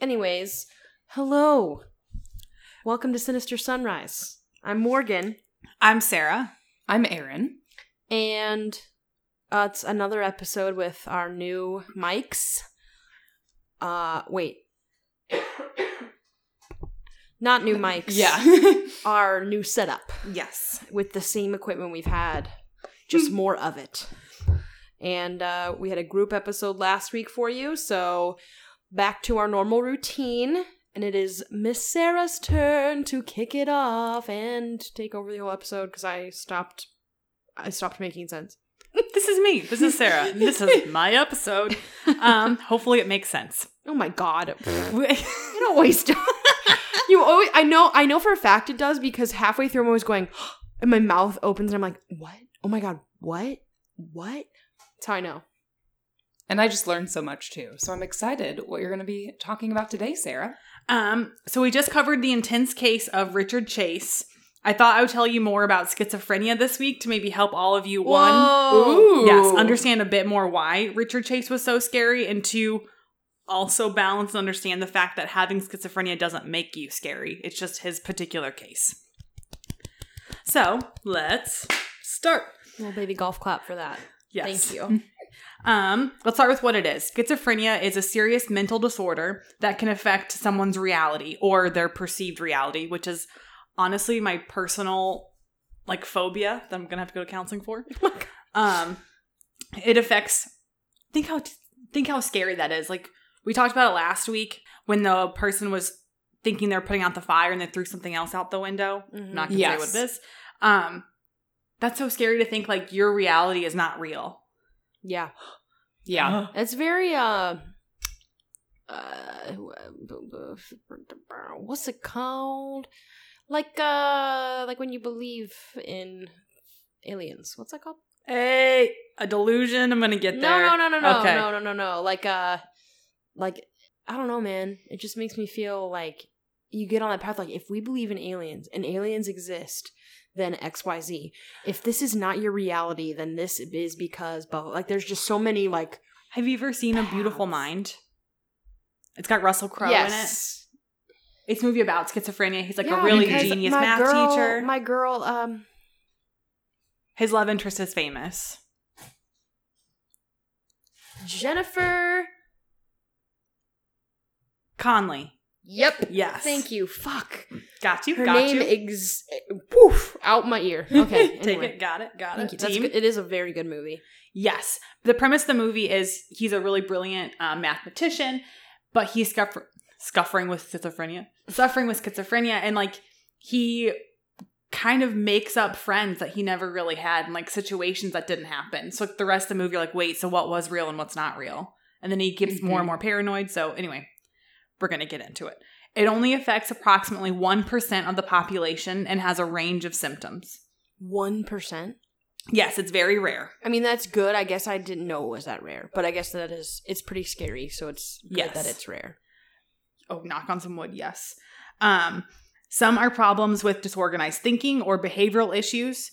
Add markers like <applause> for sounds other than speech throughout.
Anyways, hello. Welcome to Sinister Sunrise. I'm Morgan, I'm Sarah. I'm Aaron. and uh, it's another episode with our new mics. Uh, wait. Not new mics. Yeah. <laughs> Our new setup Yes. with the same equipment we've had, just more of it. And uh, we had a group episode last week for you, so back to our normal routine. And it is Miss Sarah's turn to kick it off and take over the whole episode because I stopped. I stopped making sense. <laughs> This is me. This is Sarah. <laughs> this is my episode. Um, hopefully it makes sense. Oh my god! <laughs> you always do. you always. I know. I know for a fact it does because halfway through I'm always going, <gasps> and my mouth opens and I'm like, what? Oh my god! What? What? That's how I know. And I just learned so much too. So I'm excited what you're going to be talking about today, Sarah. Um, so we just covered the intense case of Richard Chase. I thought I would tell you more about schizophrenia this week to maybe help all of you one Whoa. yes, understand a bit more why Richard Chase was so scary, and two, also balance and understand the fact that having schizophrenia doesn't make you scary. It's just his particular case. So let's start. Little baby golf clap for that. Yes. Thank you. <laughs> Um, let's start with what it is. Schizophrenia is a serious mental disorder that can affect someone's reality or their perceived reality, which is honestly my personal like phobia that I'm gonna have to go to counseling for. <laughs> um, it affects. Think how think how scary that is. Like we talked about it last week when the person was thinking they're putting out the fire and they threw something else out the window. Mhm. I'm not gonna Yes. say what it is. Um, that's so scary to think like your reality is not real. Yeah, Yeah. it's very uh, uh, what's it called? Like uh, like when you believe in aliens. What's that called? Hey, a delusion. I'm gonna get No, there. no, no, no, no, Okay. no, no, no, no. Like uh, like I don't know, man. It just makes me feel like you get on that path. Like if we believe in aliens and aliens exist, then X, Y, Z. If this is not your reality, then this is because. But like, there's just so many like. Have you ever seen A Beautiful Mind? It's got Russell Crowe in it. It's a movie about schizophrenia. He's like Yeah, a really genius math girl- teacher. My girl, um, His love interest is famous. Jennifer. Connelly. Yep. Yes. Thank you. Fuck. Got you. Her got name you. ex. Poof, out my ear. <laughs> Okay. Take anyway. it. Got it. Got Thank it. you. That's Team. It is a very good movie. Yes. The premise of the movie is he's a really brilliant uh, mathematician, but he's scuff- scuffering with schizophrenia, suffering with schizophrenia, and like he kind of makes up friends that he never really had and like situations that didn't happen. So the rest of the movie, you're like, wait, so what was real and what's not real? And then he gets more and more paranoid. So anyway, we're gonna get into it. It only affects approximately 1% of the population and has a range of symptoms. One percent. Yes, it's very rare. I mean, that's good. I guess I didn't know it was that rare, but I guess that is it's pretty scary. So it's good Yes. that it's rare. oh knock on some wood yes um some are problems with disorganized thinking or behavioral issues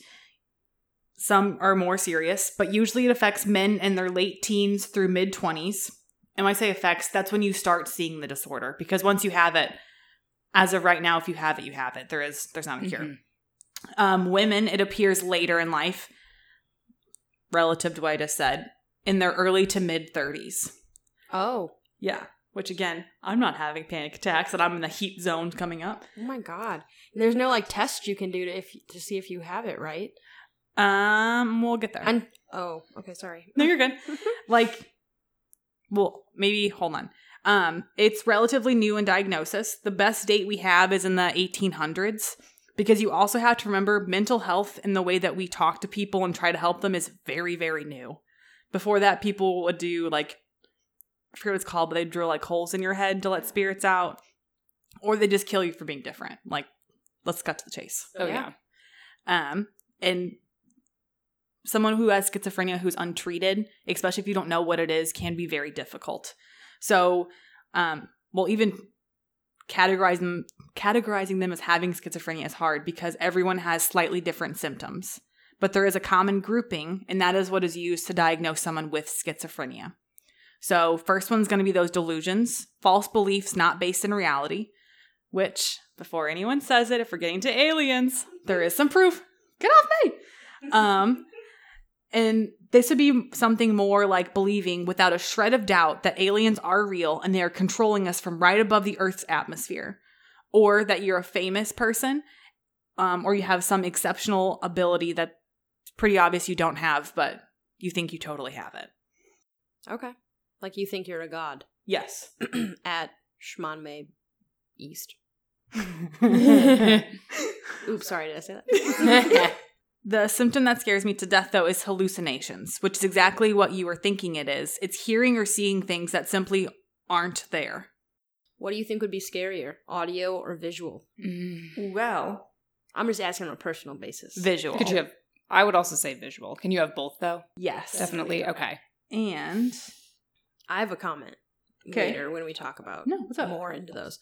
some are more serious but usually it affects men in their late teens through mid 20s and when i say effects, that's when you start seeing the disorder because once you have it as of right now if you have it you have it there is there's not a cure Mhm. um women it appears later in life relative to what i just said in their early to mid 30s Oh, yeah. Which again, I'm not having panic attacks and I'm in the heat zone coming up. oh my god! There's no like test you can do to if to see if you have it, right? Um, we'll get there. And oh, okay, sorry. no, you're good. <laughs> like, well, maybe hold on. Um, it's relatively new in diagnosis. The best date we have is in the 1800s because you also have to remember mental health and the way that we talk to people and try to help them is very, very new. Before that, people would do like I forget what it's called, but they drill like holes in your head to let spirits out, or they just kill you for being different. Like, let's cut to the chase. Oh Yeah. yeah. Um, and someone who has schizophrenia who's untreated, especially if you don't know what it is, can be very difficult. So, um, well, even categorize them, categorizing them as having schizophrenia is hard because everyone has slightly different symptoms. But there is a common grouping, and that is what is used to diagnose someone with schizophrenia. So, first one's going to be those delusions, false beliefs not based in reality, which, before anyone says it, if we're getting to aliens, there is some proof. Get off me! <laughs> Um, and this would be something more like believing without a shred of doubt that aliens are real and they are controlling us from right above the Earth's atmosphere, or that you're a famous person, um, or you have some exceptional ability that's pretty obvious you don't have, but you think you totally have it. Okay. Like you think you're a god Yes. <clears throat> at Schmonme East. <laughs> <laughs> Oops, sorry, did I say that? <laughs> The symptom that scares me to death, though, is hallucinations, which is exactly what you were thinking it is. It's hearing or seeing things that simply aren't there. what do you think would be scarier, audio or visual? Mm. Well, I'm just asking on a personal basis. visual. Could you have? I would also say visual. Can you have both though? Yes. Definitely. Okay. And I have a comment 'Kay. later when we talk about no, what's up? more into those.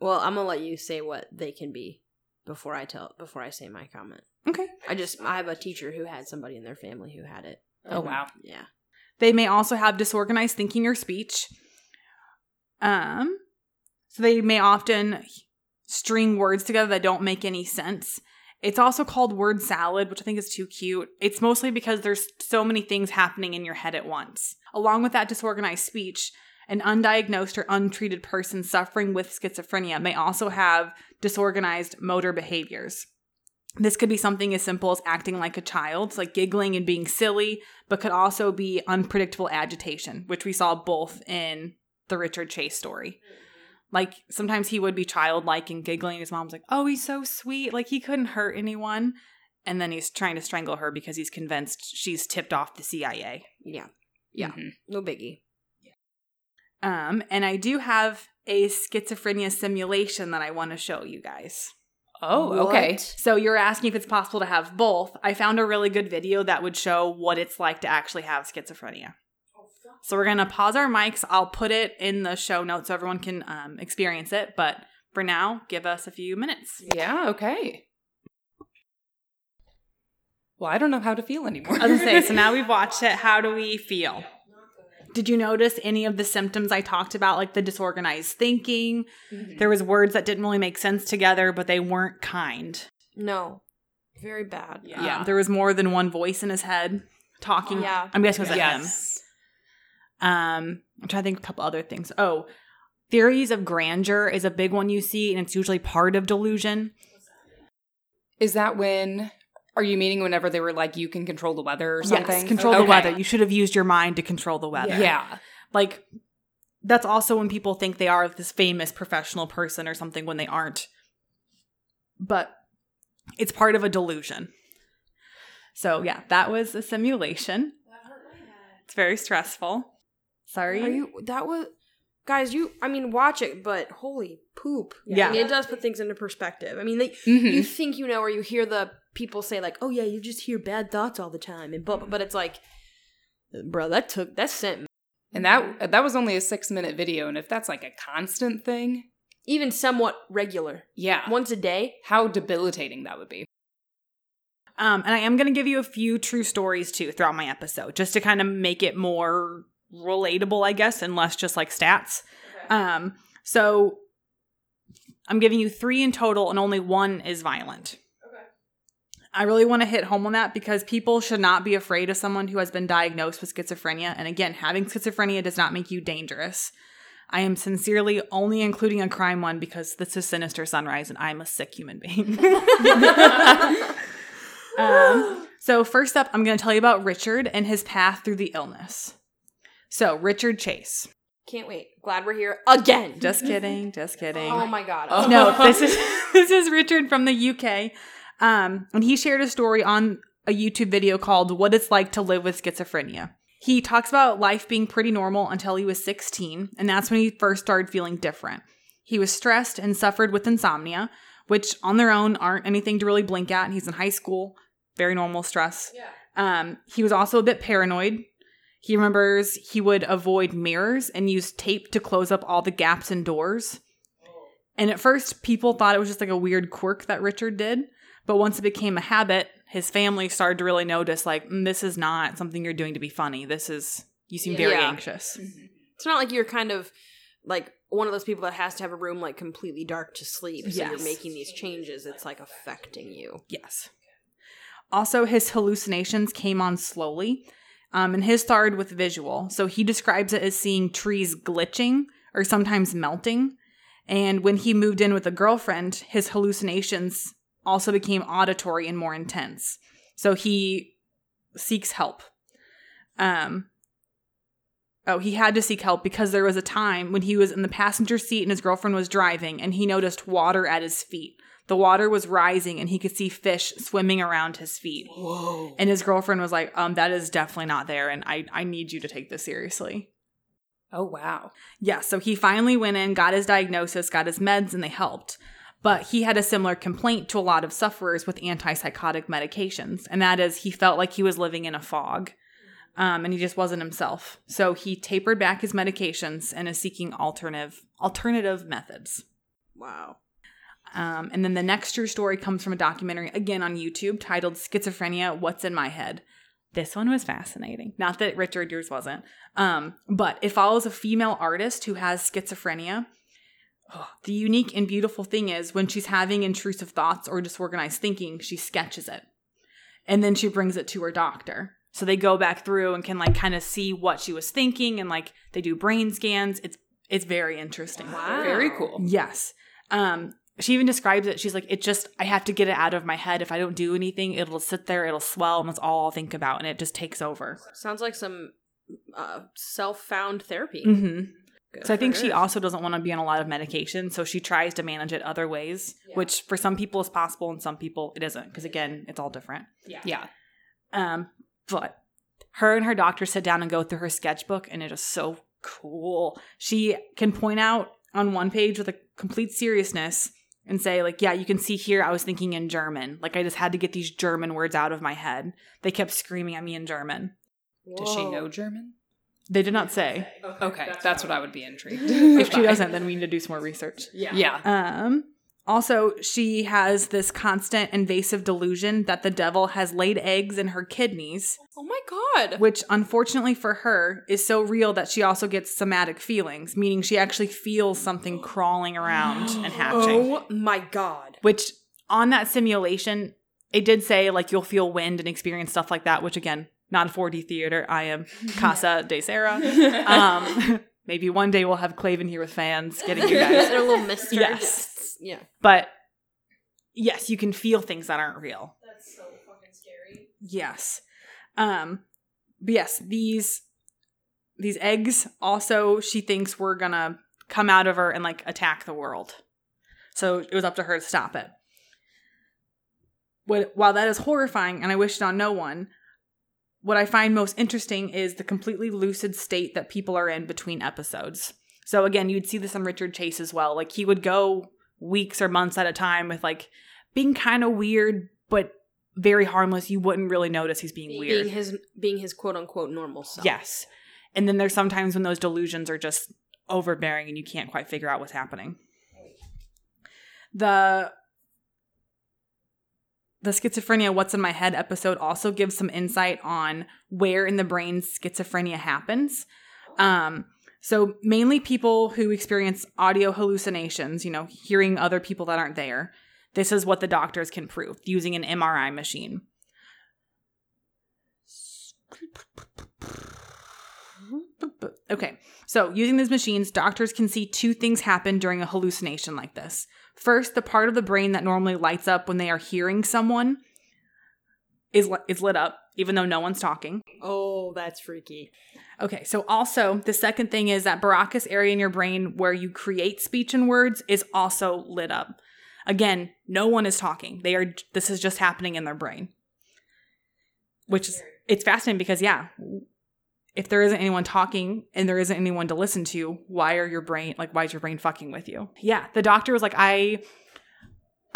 Well, I'm gonna let you say what they can be before I tell before I say my comment. Okay. I just I have a teacher who had somebody in their family who had it. Oh And, wow. Yeah. They may also have disorganized thinking or speech. Um, so they may often string words together that don't make any sense. It's also called word salad, which I think is too cute. It's mostly because there's so many things happening in your head at once. Along with that disorganized speech, an undiagnosed or untreated person suffering with schizophrenia may also have disorganized motor behaviors. This could be something as simple as acting like a child, like giggling and being silly, but could also be unpredictable agitation, which we saw both in the Richard Chase story. Like sometimes he would be childlike and giggling. His mom's like, "Oh, he's so sweet. Like he couldn't hurt anyone." And then he's trying to strangle her because he's convinced she's tipped off the CIA. Yeah. Yeah. Mhm. No biggie. Um, and I do have a schizophrenia simulation that I want to show you guys. Oh, okay. What? So you're asking if it's possible to have both. I found a really good video that would show what it's like to actually have schizophrenia. So we're gonna pause our mics. I'll put it in the show notes so everyone can um, experience it. But for now, give us a few minutes. Yeah. Okay. Well, I don't know how to feel anymore. I was gonna say. So now <laughs> we've watched it. How do we feel? Did you notice any of the symptoms I talked about, like the disorganized thinking? There was words that didn't really make sense together, but they weren't kind. No. Very bad. Yeah. Um, there was more than one voice in his head talking. Yeah. I'm guessing it was him. yes. Um, I'm trying to think of a couple other things. Oh, theories of grandeur is a big one you see, and it's usually part of delusion. Is that when? Are you meaning whenever they were like, you can control the weather or something? Yes, control the weather. You should have used your mind to control the weather. Yeah. Like that's also when people think they are this famous professional person or something when they aren't. But it's part of a delusion. So yeah, that was a simulation. It's very stressful. Sorry. Are you that was guys, you I mean watch it, but holy poop. Yeah. I mean it does put things into perspective. I mean they Mhm. you think you know or you hear the people say like, "Oh yeah, you just hear bad thoughts all the time." And but but it's like bro, that took that sent me. And that that was only a six minute video, and if that's like a constant thing, even somewhat regular. yeah, Once a day. how debilitating that would be. Um, and I am going to give you a few true stories too throughout my episode, just to kind of make it more relatable, I guess, and less just like stats. Um, so I'm giving you three in total, and only one is violent. I really want to hit home on that because people should not be afraid of someone who has been diagnosed with schizophrenia. And again, having schizophrenia does not make you dangerous. I am sincerely only including a crime one because this is Sinister Sunrise and I'm a sick human being. <laughs> um, so, first up, I'm going to tell you about Richard and his path through the illness. So, Richard Chase. Can't wait. Glad we're here again. Just kidding, just kidding. Oh my god. Oh. no, <laughs> this is <laughs> this is Richard from the UK. Um, and he shared a story on a YouTube video called What It's Like to Live with Schizophrenia. He talks about life being pretty normal until he was 16, and that's when he first started feeling different. He was stressed and suffered with insomnia, which on their own aren't anything to really blink at. He's in high school, very normal stress. Yeah. Um, he was also a bit paranoid. He remembers he would avoid mirrors and use tape to close up all the gaps in doors. And at first, people thought it was just like a weird quirk that Richard did. But once it became a habit, his family started to really notice like, "Mm, this is not something you're doing to be funny. This is You seem very Yeah. anxious. It's not like you're kind of like one of those people that has to have a room like completely dark to sleep. So Yes. you're making these changes. It's like affecting you. Yes. Also, his hallucinations came on slowly, um, and his started with visual. So he describes it as seeing trees glitching or sometimes melting. And when he moved in with a girlfriend, his hallucinations also became auditory and more intense. So he seeks help. Um, oh, he had to seek help because there was a time when he was in the passenger seat and his girlfriend was driving, and he noticed water at his feet. The water was rising and he could see fish swimming around his feet. Whoa. And his girlfriend was like, um, that is definitely not there, and I, I need you to take this seriously. Oh, wow. Yeah, so he finally went in, got his diagnosis, got his meds, and they helped. But he had a similar complaint to a lot of sufferers with antipsychotic medications, and that is he felt like he was living in a fog. Um, and he just wasn't himself. So he tapered back his medications and is seeking alternative alternative methods. Wow. Um, and then the next true story comes from a documentary, again on YouTube, titled Schizophrenia What's in My Head. This one was fascinating. Not that Richard yours wasn't. Um, but it follows a female artist who has schizophrenia. The unique and beautiful thing is when she's having intrusive thoughts or disorganized thinking, she sketches it. And then she brings it to her doctor. So they go back through and can like kind of see what she was thinking and like they do brain scans. It's it's very interesting. Wow. Very cool. Yes. Um, she even describes it. She's like, it just, I have to get it out of my head. If I don't do anything, it'll sit there, it'll swell, and that's all I'll think about. And it just takes over. Sounds like some uh, self-found therapy. hmm Good So I for think she also doesn't want to be on a lot of medication. So she tries to manage it other ways, which for some people is possible and some people it isn't. Because again, it's all different. Yeah. Yeah. Um, but her and her doctor sit down and go through her sketchbook, and it is so cool. She can point out on one page with a complete seriousness and say, like, yeah, you can see here I was thinking in German. Like I just had to get these German words out of my head. They kept screaming at me in German. Does she know German? They did not say. Okay, that's what I would be intrigued. <laughs> If she doesn't, then we need to do some more research. Yeah. Um, also, she has this constant invasive delusion that the devil has laid eggs in her kidneys, Oh my god. which unfortunately for her is so real that she also gets somatic feelings, meaning she actually feels something crawling around and <gasps> hatching. Oh my god. Which on that simulation, it did say like you'll feel wind and experience stuff like that, which again, not a 4D theater. I am <laughs> Casa de Sarah. <laughs> Um, maybe one day we'll have Claven here with fans getting you guys. <laughs> They're a little mister. Yes. Yeah. But yes, you can feel things that aren't real. That's so fucking scary. Yes. Um but yes, these these eggs also she thinks were gonna come out of her and like attack the world. So it was up to her to stop it. What, while that is horrifying and I wish it on no one, what I find most interesting is the completely lucid state that people are in between episodes. So again, you'd see this on Richard Chase as well. Like he would go weeks or months at a time with like being kind of weird, but very harmless. You wouldn't really notice he's being weird. Being his being his quote unquote normal self. Yes. And then there's sometimes when those delusions are just overbearing and you can't quite figure out what's happening. The the schizophrenia what's in my head episode also gives some insight on where in the brain schizophrenia happens. Um so mainly people who experience audio hallucinations, you know, hearing other people that aren't there. This is what the doctors can prove using an MRI machine. Okay, so using these machines, doctors can see two things happen during a hallucination like this. First, the part of the brain that normally lights up when they are hearing someone is, li- is lit up, even though no one's talking. Oh, that's freaky. Okay, so also the second thing is that Broca's area in your brain where you create speech and words is also lit up. Again, no one is talking. They are this is just happening in their brain. Which is it's fascinating because yeah, if there isn't anyone talking and there isn't anyone to listen to, why are your brain like why is your brain fucking with you? Yeah, the doctor was like I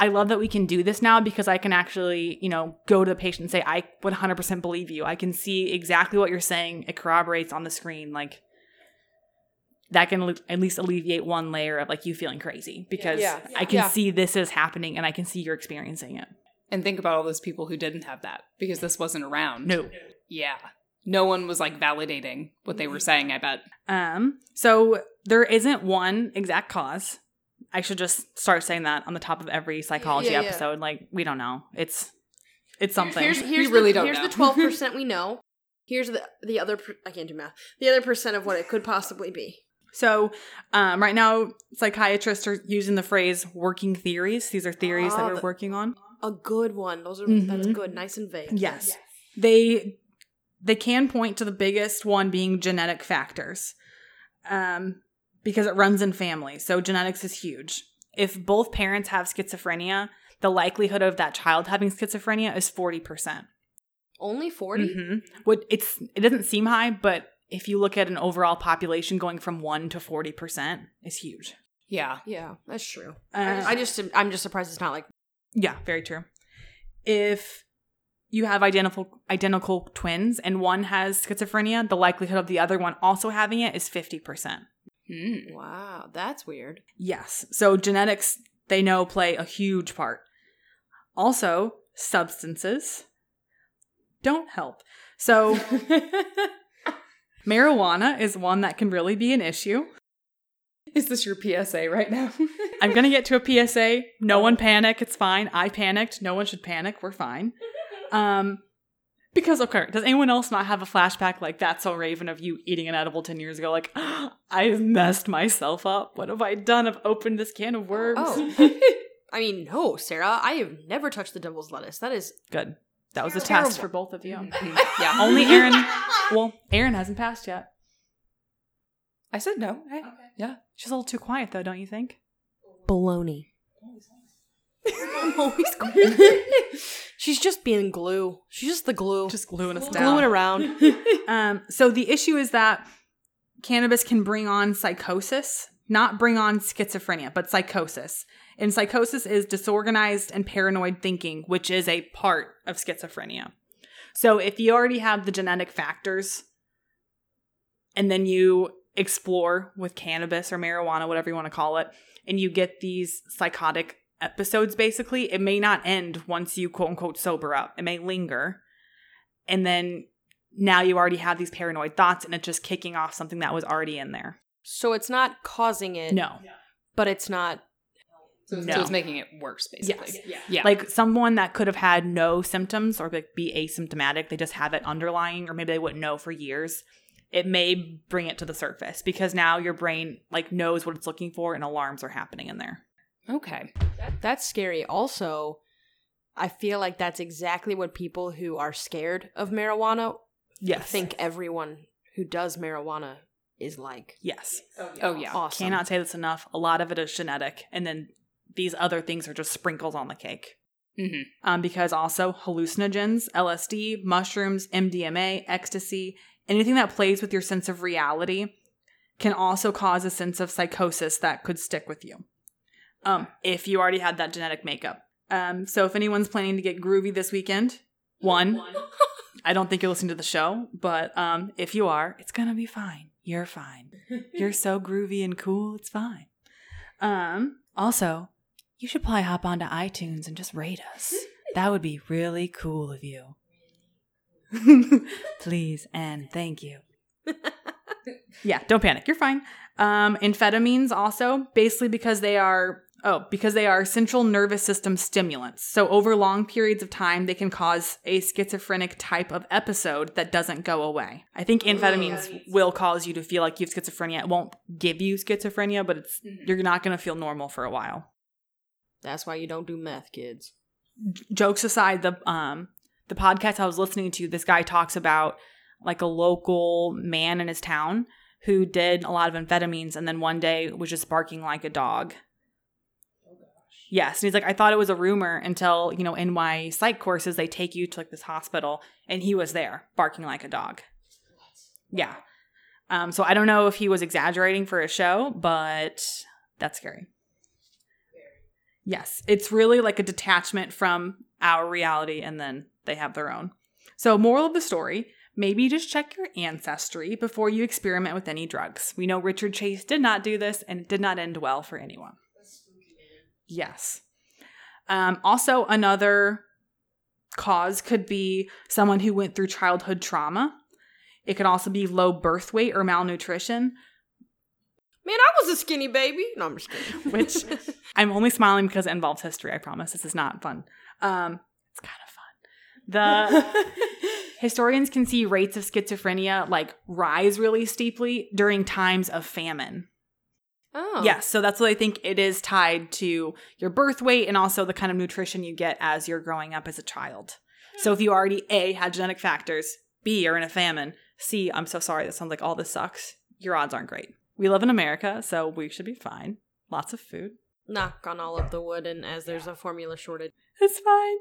I love that we can do this now because I can actually, you know, go to the patient and say, I 100% believe you. I can see exactly what you're saying. It corroborates on the screen. Like, that can at least alleviate one layer of like you feeling crazy because Yeah. I can Yeah. see this is happening and I can see you're experiencing it. And think about all those people who didn't have that because this wasn't around. No. Yeah. No one was like validating what they were saying, I bet. Um, so there isn't one exact cause. I should just start saying that on the top of every psychology Yeah, yeah. episode. Like we don't know. It's it's something. Here's here's really the, don't here's know. the twelve <laughs> percent we know. Here's the the other. Per- I can't do math. The other percent of what it could possibly be. So, um, right now, psychiatrists are using the phrase working theories. These are theories that Ah, we're the- working on. A good one. Those are that's Mhm. good. Nice and vague. Yes. They they can point to the biggest one being genetic factors. Um, because it runs in families. So genetics is huge. If both parents have schizophrenia, the likelihood of that child having schizophrenia is 40%. Only 40 hmm What it's it doesn't seem high, but if you look at an overall population going from 1 to 40% is huge. Yeah. Yeah, that's true. Uh, I just I'm just surprised it's not like Yeah, very true. If you have identical identical twins and one has schizophrenia, the likelihood of the other one also having it is 50%. Hmm. wow, that's weird. Yes. So genetics they know play a huge part. Also, substances don't help. So <laughs> marijuana is one that can really be an issue. Is this your PSA right now? I'm going to get to a PSA. No one panic. It's fine. I panicked. No one should panic. We're fine. Um, because, okay, does anyone else not have a flashback like that so Raven of you eating an edible 10 years ago? Like, <gasps> I've messed myself up. What have I done? I've opened this can of worms. Oh. <laughs> I mean, no, Sarah. I have never touched the devil's lettuce. That is Good. That was a Terrible. test for both of you. Mm-hmm. <laughs> yeah. Only Aaron. <laughs> Well, Aaron hasn't passed yet. I said no. Hey. Yeah. She's a little too quiet, though, don't you think? baloney. Always <laughs> She's just being glue. She's just the glue. Just gluing us down. gluing around. <laughs> Um, so the issue is that cannabis can bring on psychosis, not bring on schizophrenia, but psychosis. And psychosis is disorganized and paranoid thinking, which is a part of schizophrenia. So if you already have the genetic factors and then you explore with cannabis or marijuana, whatever you want to call it, and you get these psychotic episodes, basically, it may not end once you quote unquote sober up. It may linger. And then now you already have these paranoid thoughts and it's just kicking off something that was already in there. so it's not causing it, No. but it's not. So, No. so it's making it worse, basically. Yes. Yeah. Like someone that could have had no symptoms or like be asymptomatic, they just have it underlying, or maybe they wouldn't know for years. It may bring it to the surface because now your brain like knows what it's looking for and alarms are happening in there. Okay. That's scary. Also, I feel like that's exactly what people who are scared of marijuana Yes. think everyone who does marijuana is like. Yes. Oh yeah. Awesome. Cannot say this enough. A lot of it is genetic, and then these other things are just sprinkles on the cake. hmm um, because also hallucinogens, LSD, mushrooms, MDMA, ecstasy, anything that plays with your sense of reality can also cause a sense of psychosis that could stick with you um, if you already had that genetic makeup. Um, so if anyone's planning to get groovy this weekend, one, I don't think you're listening to the show, but um, if you are, it's gonna be fine. You're fine. You're so groovy and cool. It's fine. Um, also, you should probably hop onto iTunes and just rate us. That would be really cool of you. <laughs> Please and thank you. <laughs> yeah, don't panic. You're fine. Um, amphetamines also, basically because they are oh, because they are central nervous system stimulants. So over long periods of time, they can cause a schizophrenic type of episode that doesn't go away. I think amphetamines will cause you to feel like you have schizophrenia. It won't give you schizophrenia, but it's you're not going to feel normal for a while. That's why you don't do meth, kids. jokes aside, the um the podcast I was listening to, this guy talks about like a local man in his town who did a lot of amphetamines and then one day was just barking like a dog. Yes, and he's like, I thought it was a rumor until you know in my psych courses they take you to like this hospital and he was there barking like a dog. Yeah, um, so I don't know if he was exaggerating for a show, but that's scary. Yes, it's really like a detachment from our reality and then they have their own. So, moral of the story maybe just check your ancestry before you experiment with any drugs. We know Richard Chase did not do this and it did not end well for anyone. Yes. Um, also, another cause could be someone who went through childhood trauma. It could also be low birth weight or malnutrition, Man, I was a skinny baby. No, I'm just kidding. <laughs> which I'm only smiling because it involves history. I promise this is not fun. Um, it's kind of fun. The <laughs> historians can see rates of schizophrenia like rise really steeply during times of famine. Oh. Yes, so that's what I think it is tied to your birth weight and also the kind of nutrition you get as you're growing up as a child. So hmm. if you already A had genetic factors, B are in a famine, C I'm so sorry that sounds like all this sucks. Your odds aren't great. We live in America, so we should be fine. Lots of food. Knock on all of the wood, and as there's a formula shortage. It's fine.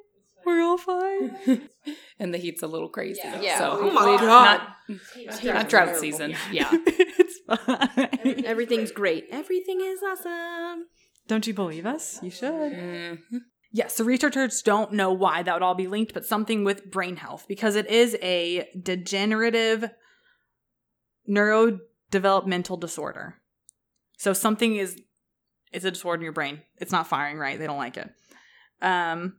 We're all fine. <laughs> and the heat's a little crazy. Yeah. So Oh my hopefully God. not, not drought season. Yeah. <laughs> fine. <laughs> Everything's great. Everything is awesome. Don't you believe us? You should. Mhm. Yes, so researchers don't know why that would all be linked, but something with brain health because it is a degenerative neurodevelopmental disorder. So something is it's a disorder in your brain. It's not firing right. They don't like it. Um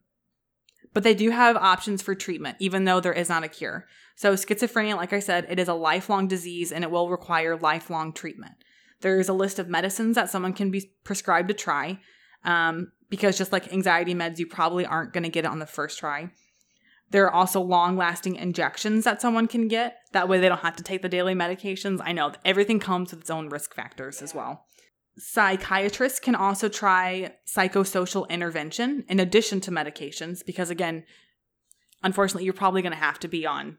but they do have options for treatment even though there is not a cure. So schizophrenia, like I said, it is a lifelong disease and it will require lifelong treatment. There is a list of medicines that someone can be prescribed to try. Um, because just like anxiety meds, you probably aren't going to get it on the first try. There are also long lasting injections that someone can get. That way they don't have to take the daily medications. I know everything comes with its own risk factors as well. Psychiatrists can also try psychosocial intervention in addition to medications because, again, unfortunately, you're probably going to have to be on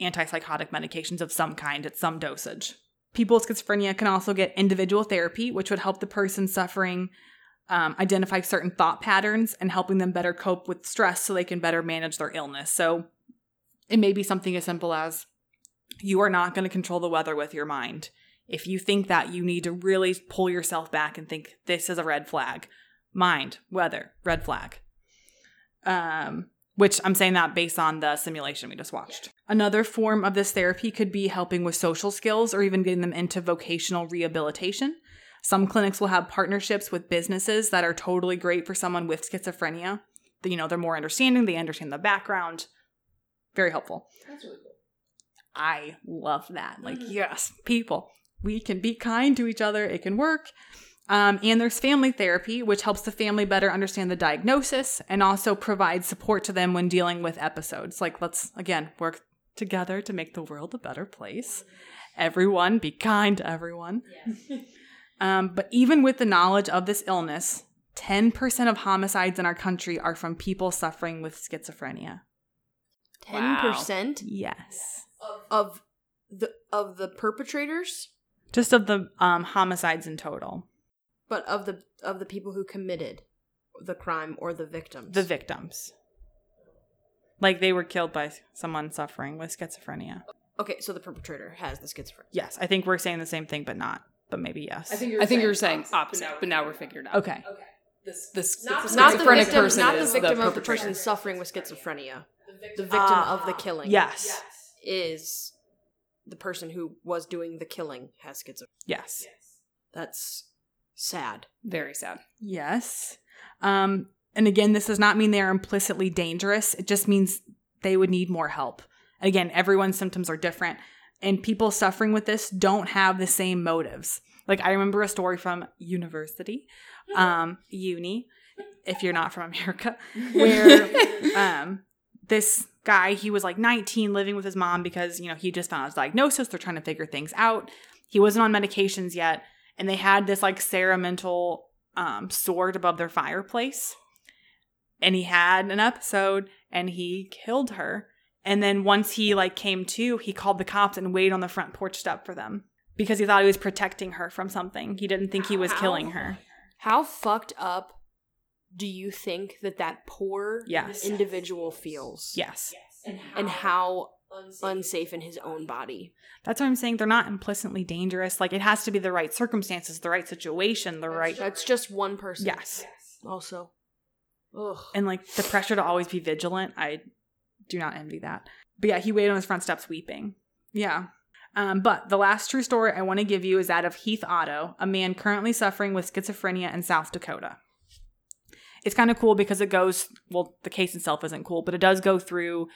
antipsychotic medications of some kind at some dosage. People with schizophrenia can also get individual therapy, which would help the person suffering um, identify certain thought patterns and helping them better cope with stress so they can better manage their illness. So it may be something as simple as you are not going to control the weather with your mind. If you think that, you need to really pull yourself back and think this is a red flag. Mind, weather, red flag. Um, which I'm saying that based on the simulation we just watched. Another form of this therapy could be helping with social skills or even getting them into vocational rehabilitation. Some clinics will have partnerships with businesses that are totally great for someone with schizophrenia. You know, they're more understanding, they understand the background. Very helpful. That's really cool. I love that. Like, yes, people, we can be kind to each other. It can work. Um, and there's family therapy, which helps the family better understand the diagnosis and also provide support to them when dealing with episodes. Like, let's again work together to make the world a better place. Everyone, be kind to everyone. <laughs> Um, but even with the knowledge of this illness, 10% of homicides in our country are from people suffering with schizophrenia. Ten percent Yes. of the of the perpetrators, Just of the um, homicides in total. but of the of the people who committed the crime or the victims. the victims. Like they were killed by someone suffering with schizophrenia. okay, so the perpetrator has the schizophrenia. Yes, I think we're saying the same thing, but not. But maybe yes. I think you're, I think you're saying opposite, but now we're figured out. okay. This, this Not, not the schizophrenic victim, person not the is victim of the perpetrator. person suffering with schizophrenia. The victim Ah, of the killing. Yes. is the person who was doing the killing has schizophrenia. Yes. That's sad. Very sad. Yes. Um, and again, this does not mean they are implicitly dangerous. It just means they would need more help. Again, everyone's symptoms are different, and people suffering with this don't have the same motives. Like I remember a story from university, um, uni, if you're not from America, <laughs> where um, this guy he was like 19, living with his mom because you know he just found his diagnosis. They're trying to figure things out. He wasn't on medications yet, and they had this like ceremonial um, sword above their fireplace. And he had an episode and he killed her. And then once he like came to, he called the cops and waited on the front porch step for them because he thought he was protecting her from something. He didn't think he was How? killing her. How fucked up do you think that that poor Yes. individual feels? Yes. And how unsafe in his own body. That's what I'm saying. They're not implicitly dangerous. Like it has to be the right circumstances, the right situation, the right That's just one person. Yes. Also. Ugh. and like the pressure to always be vigilant i do not envy that but yeah he waited on his front steps weeping yeah um, but the last true story i want to give you is that of heath otto a man currently suffering with schizophrenia in south dakota it's kind of cool because it goes well the case itself isn't cool but it does go through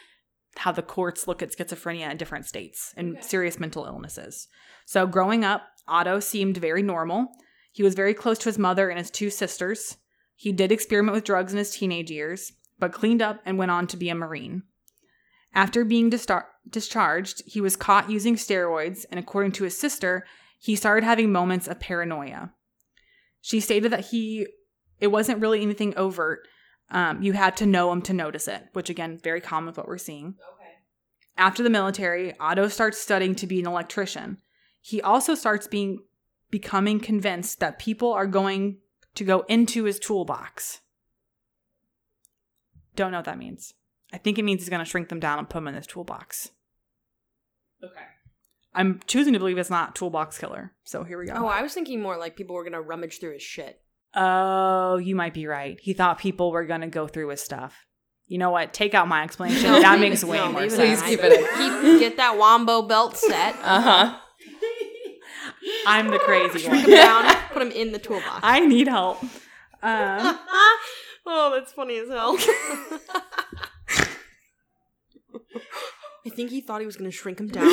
how the courts look at schizophrenia in different states and serious mental illnesses. So, growing up, Otto seemed very normal. He was very close to his mother and his two sisters. He did experiment with drugs in his teenage years, but cleaned up and went on to be a Marine. After being distar- discharged, he was caught using steroids, and according to his sister, he started having moments of paranoia. She stated that he, it wasn't really anything overt. Um, you had to know him to notice it, which again, very common with what we're seeing. Okay. After the military, Otto starts studying to be an electrician. He also starts being becoming convinced that people are going to go into his toolbox. Don't know what that means. I think it means he's going to shrink them down and put them in his toolbox. Okay. I'm choosing to believe it's not toolbox killer. So here we go. Oh, I was thinking more like people were gonna rummage through his shit. Oh, you might be right. He thought people were going to go through his stuff. You know what? Take out my explanation. That <laughs> makes way No, more sense. Please keep it in. Keep get that wombo belt set. <laughs> Uh huh. I'm the crazy Shrink one. him <laughs> down. Put him in the toolbox. I need help. Um, oh, that's funny as hell. I think he thought he was gonna shrink him down.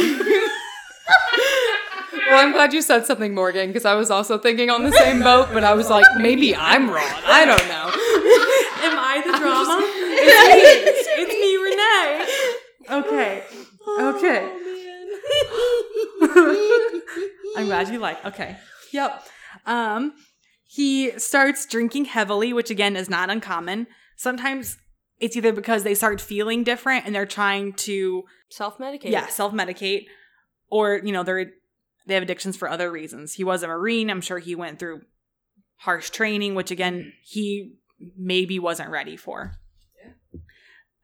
Well, I'm glad you said something, Morgan, because I was also thinking on the same boat, but I was like, maybe I'm wrong. I don't know. <laughs> am I the drama? <laughs> it's me. It's me, Renee. Okay. Okay. Oh, <laughs> I'm glad you like. Okay. Yep. Um, he starts drinking heavily, which again is not uncommon. Sometimes it's either because they start feeling different and they're trying to Self medicate. yeah self medicate, or you know they're they have addictions for other reasons. He was a marine. I'm sure he went through harsh training, which again he maybe wasn't ready for.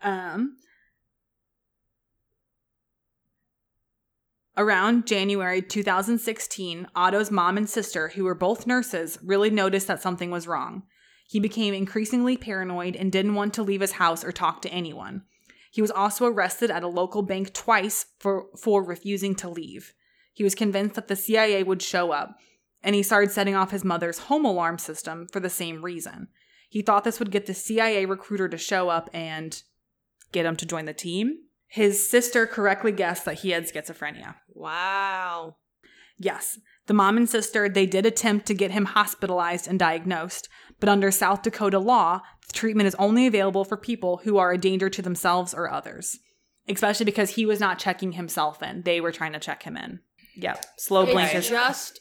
Um. Around January 2016, Otto's mom and sister, who were both nurses, really noticed that something was wrong. He became increasingly paranoid and didn't want to leave his house or talk to anyone. He was also arrested at a local bank twice for, for refusing to leave. He was convinced that the CIA would show up, and he started setting off his mother's home alarm system for the same reason. He thought this would get the CIA recruiter to show up and get him to join the team. His sister correctly guessed that he had schizophrenia. Wow. Yes, the mom and sister, they did attempt to get him hospitalized and diagnosed, but under South Dakota law, the treatment is only available for people who are a danger to themselves or others. Especially because he was not checking himself in. They were trying to check him in. Yep. Slow blink It's is just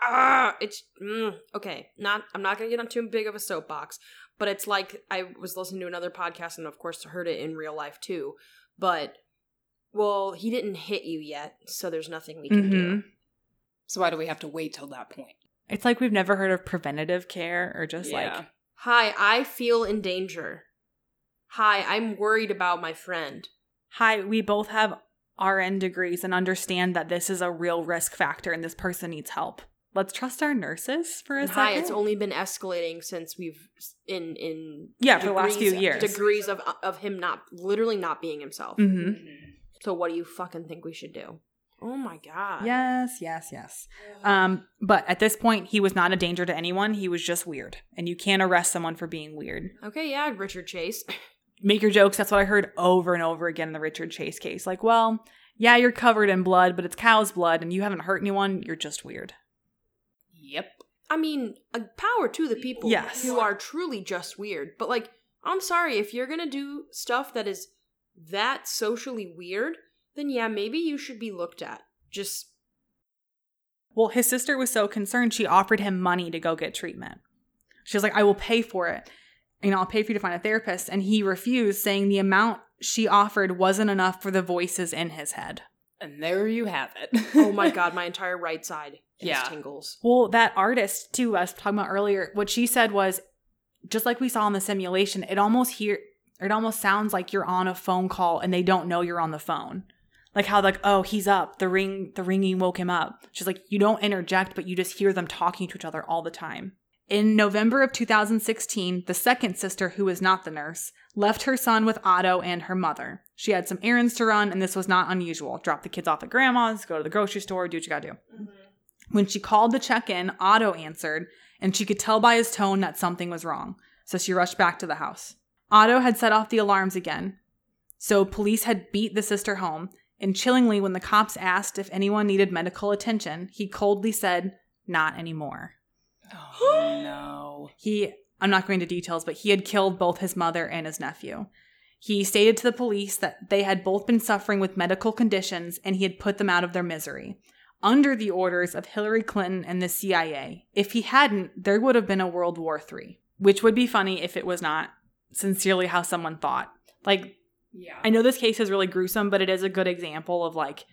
ah, it's mm, okay. Not I'm not gonna get on too big of a soapbox, but it's like I was listening to another podcast and of course heard it in real life too. But well, he didn't hit you yet, so there's nothing we can do. Mhm. So why do we have to wait till that point? It's like we've never heard of preventative care or just like Hi, I feel in danger. Hi, I'm worried about my friend. hi, we both have RN degrees and understand that this is a real risk factor and this person needs help. Let's trust our nurses for a And second. hi, it's only been escalating since we've in in Yeah, for the last few years. degrees of of him not literally not being himself. hmm So what do you fucking think we should do? Oh my god. Yes, yes, yes. Um, but at this point, he was not a danger to anyone. He was just weird, and you can't arrest someone for being weird. Okay, yeah, Richard Chase. <laughs> Make your jokes. That's what I heard over and over again in the Richard Chase case. Like, well, yeah, you're covered in blood, but it's cow's blood, and you haven't hurt anyone. You're just weird. Yep. I mean, power to the people Yes. who are truly just weird. But like, I'm sorry if you're gonna do stuff that is that socially weird, then yeah, maybe you should be looked at. Just Well, his sister was so concerned, she offered him money to go get treatment. She was like, I will pay for it. You know, I'll pay for you to find a therapist. And he refused, saying the amount she offered wasn't enough for the voices in his head. And there you have it. <laughs> oh my god, <laughs> my entire right side has Yeah. tingles. Well, that artist too, I was talking about earlier, what she said was just like we saw in the simulation, it almost hear it almost sounds like you're on a phone call and they don't know you're on the phone. Like how like, oh, he's up. The ring the ringing woke him up. She's like, you don't interject, but you just hear them talking to each other all the time. In November of 2016, the second sister, who was not the nurse, left her son with Otto and her mother. She had some errands to run, and this was not unusual. Drop the kids off at grandma's, go to the grocery store, do what you gotta do. Mm-hmm. When she called to check in, Otto answered, and she could tell by his tone that something was wrong, so she rushed back to the house. Otto had set off the alarms again. So police had beat the sister home, and chillingly, when the cops asked if anyone needed medical attention, he coldly said, Not anymore. Oh <gasps> no. He, I'm not going into details, but he had killed both his mother and his nephew. He stated to the police that they had both been suffering with medical conditions and he had put them out of their misery under the orders of Hillary Clinton and the CIA. If he hadn't, there would have been a World War III, which would be funny if it was not sincerely how someone thought. Like, Yeah. I know this case is really gruesome, but it is a good example of like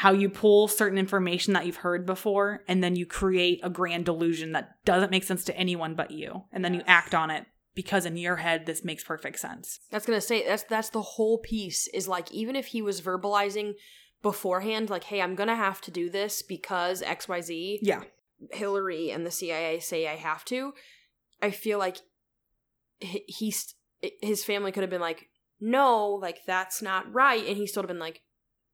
how you pull certain information that you've heard before and then you create a grand delusion that doesn't make sense to anyone but you. And then you act on it because in your head this makes perfect sense. That's gonna say that's that's the whole piece. Is like even if he was verbalizing beforehand, like, "Hey, I'm gonna have to do this because X, Y, Z." Yeah. Hillary and the CIA say I have to. I feel like he- he's his family could have been like, "No, like that's not right," and he still would have been like,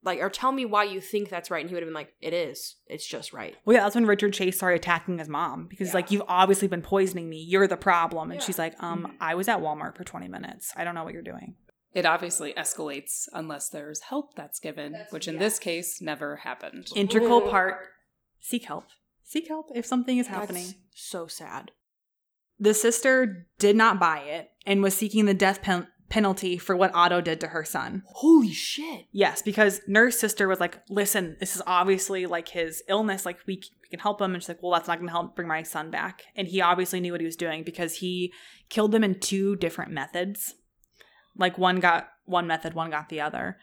"Like, or tell me why you think that's right," and he would have been like, "It is. It's just right." Well, yeah, that's when Richard Chase started attacking his mom because he's like, You've obviously been poisoning me. You're the problem. And she's like, Um, I was at Walmart for 20 minutes. I don't know what you're doing. It obviously escalates unless there's help that's given, which in this case never happened. Integral Ooh. part seek help. Seek help if something is happening. That's so sad. The sister did not buy it and was seeking the death pen- penalty for what Otto did to her son. Holy shit! Yes, because nurse sister was like, "Listen, this is obviously like his illness. Like we, we can help him." And she's like, "Well, that's not going to help bring my son back." And he obviously knew what he was doing because he killed them in two different methods. Like one got one method, one got the other.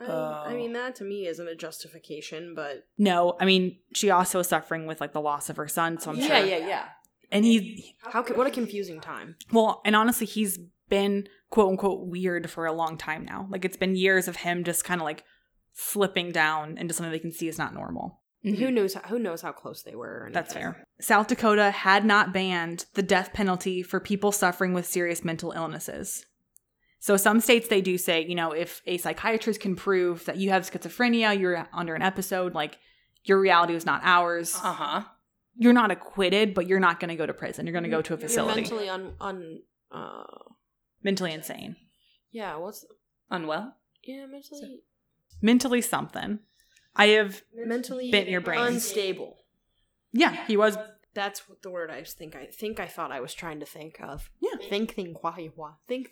I, Oh. I mean, oh. that to me isn't a justification, but No, I mean she also is suffering with like the loss of her son, so I'm yeah, sure. yeah, yeah. Yeah. And he, How what a confusing time. well, and honestly, he's been quote unquote weird for a long time now. Like it's been years of him just kind of like slipping down into something they can see is not normal. Who knows? Who knows how close they were? or That's fair. South Dakota had not banned the death penalty for people suffering with serious mental illnesses. So some states they do say, you know, if a psychiatrist can prove that you have schizophrenia, you're under an episode, like your reality was not ours. Uh huh. You're not acquitted, but you're not going to go to prison. You're going to go to a You're facility. mentally un, un uh mentally insane. yeah. What's Unwell? yeah mentally Mentally something. I have mentally Bit your brain. unstable. yeah, he was That's the word I think I think I thought I was trying to think of. Yeah. Think think wah wah think.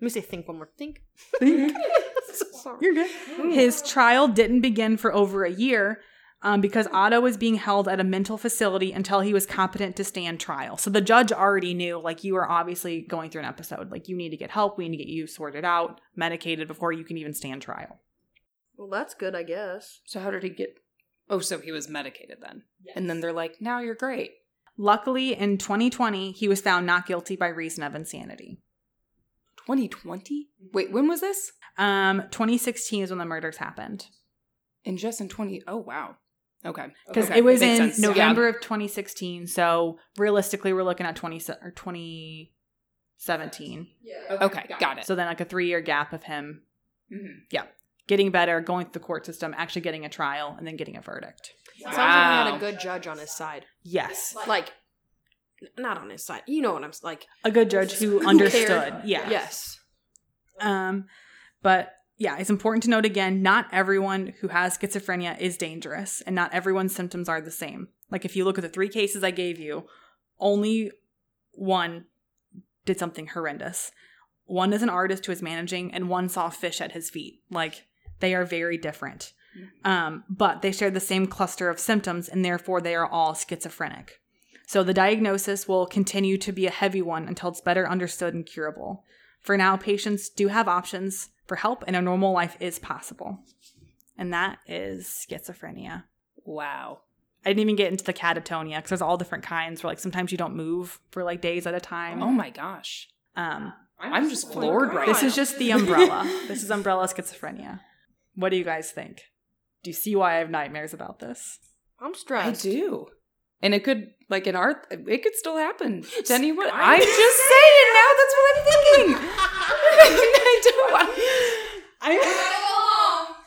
Let me say think one more. Think. <laughs> so sorry. You're good. His trial didn't begin for over a year um, because Otto was being held at a mental facility until he was competent to stand trial. So the judge already knew, like, you are obviously going through an episode. Like, you need to get help. We need to get you sorted out, medicated before you can even stand trial. Well, that's good, I guess. So how did he get? Oh, so he was medicated then, and then they're like, "Now you're great." Luckily, in 2020, he was found not guilty by reason of insanity. 2020? Wait, when was this? Um, 2016 is when the murders happened. In just in 20. Oh wow. Okay. because Okay, it was makes in sense. November of 2016. So realistically, we're looking at 20 or 2017. Yeah. Okay, got it. So then, like a three year gap of him Mhm. getting better, going through the court system, actually getting a trial, and then getting a verdict. Sounds like he had Wow. a good judge on his side. Yes, Like, n- not on his side. You know what I'm like. a good judge who Who understood. cared? Yeah. Yes. Um, but yeah, it's important to note again: not everyone who has schizophrenia is dangerous, and not everyone's symptoms are the same. Like if you look at the three cases I gave you, only one did something horrendous. One is an artist who is managing, and one saw fish at his feet. Like they are very different. Um, but they share the same cluster of symptoms, and therefore they are all schizophrenic. So the diagnosis will continue to be a heavy one until it's better understood and curable. For now, patients do have options for help, and a normal life is possible. And that is schizophrenia. Wow. I didn't even get into the catatonia because there's all different kinds. Where like sometimes you don't move for like days at a time. Oh my gosh. Um, I'm just floored right this now. is just the umbrella. this is umbrella schizophrenia. What do you guys think? Do you see why I have nightmares about this? I'm stressed. I do. And it could, like in art, it could still happen to anyone. I'm just saying now. That's what I'm thinking. <laughs> I don't want. <laughs>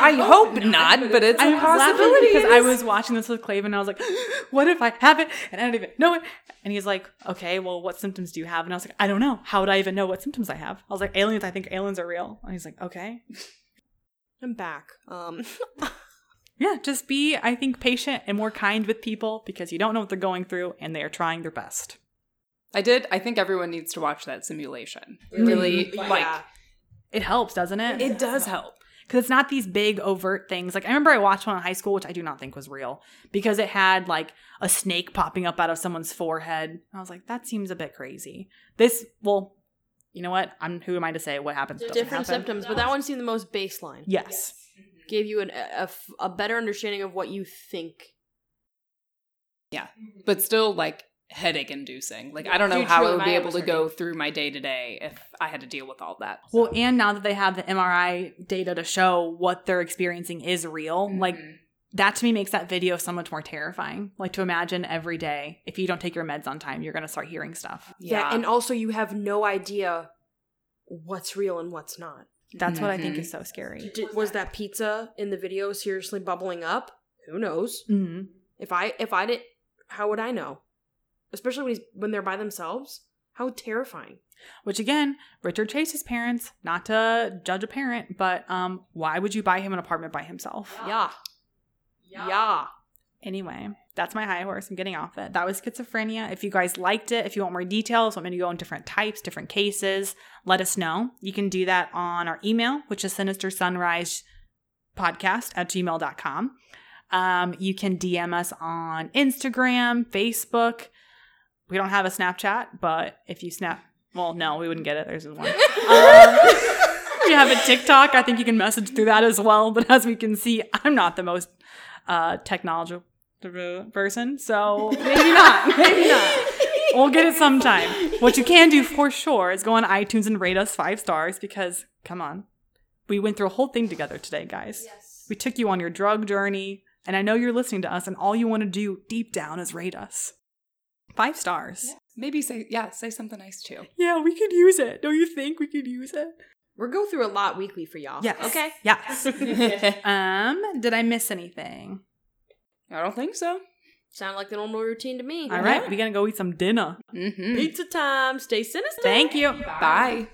I hope not, but it's I a possibility. because I was watching this with Clave and I was like, <gasps> what if I have it and I don't even know it? And he's like, okay, well, what symptoms do you have? And I was like, I don't know. How would I even know what symptoms I have? I was like, aliens, I think aliens are real. And he's like, okay. <laughs> I'm back. Um, Yeah, just be, I think, patient and more kind with people because you don't know what they're going through and they are trying their best. I did. I think everyone needs to watch that simulation. It really, like, yeah. It helps, doesn't it? it does help. because it's not these big overt things. Like I remember I watched one in high school, which I do not think was real, because it had like a snake popping up out of someone's forehead. I was like, that seems a bit crazy. This, well, you know what? I'm who am I to say what happens? There's different happen? symptoms, but that one seemed the most baseline. Yes. Gave you an, a, a f- a better understanding of what you think. Yeah, but still, like, headache inducing. Like, I don't know Dude, how I would be able was to go through my day to day if I had to deal with all that. Well, and now that they have the MRI data to show what they're experiencing is real, like Mhm. that to me makes that video so much more terrifying. Like to imagine every day, if you don't take your meds on time, you're gonna start hearing stuff. Yeah. and also you have no idea what's real and what's not. That's what I think Mhm. is so scary. Did, was that pizza in the video seriously bubbling up? Who knows? hmm If I if I didn't, how would I know? Especially when he's, when they're by themselves. How terrifying! Which again, Richard Chase's parents, not to judge a parent, but um, why would you buy him an apartment by himself? Yeah, yeah. Anyway, that's my high horse. I'm getting off it. That was schizophrenia. If you guys liked it, if you want more details, want me to go in different types, different cases, let us know. You can do that on our email, which is sinister sunrise podcast at gmail.com. Um, you can DM us on Instagram, Facebook. We don't have a Snapchat, but if you snap, well, no, we wouldn't get it. There's one. Um, we have a TikTok. I think you can message through that as well. But as we can see, I'm not the most uh, technological person, so maybe not. Maybe not. We'll get it sometime. What you can do for sure is go on iTunes and rate us five stars because, come on, we went through a whole thing together today, guys. Yes. We took you on your drug journey, and I know you're listening to us, and all you want to do deep down is rate us. Five stars. Maybe say, yeah, say something nice too. Yeah, we could use it. Don't you think we could use it? We're go through a lot weekly for y'all. Yes. Okay. Yes. <laughs> um, did I miss anything? I don't think so. Sound like the normal routine to me. All right, we gonna go eat some dinner. Mm-hmm. Pizza time. Stay sinister. Thank you. Bye.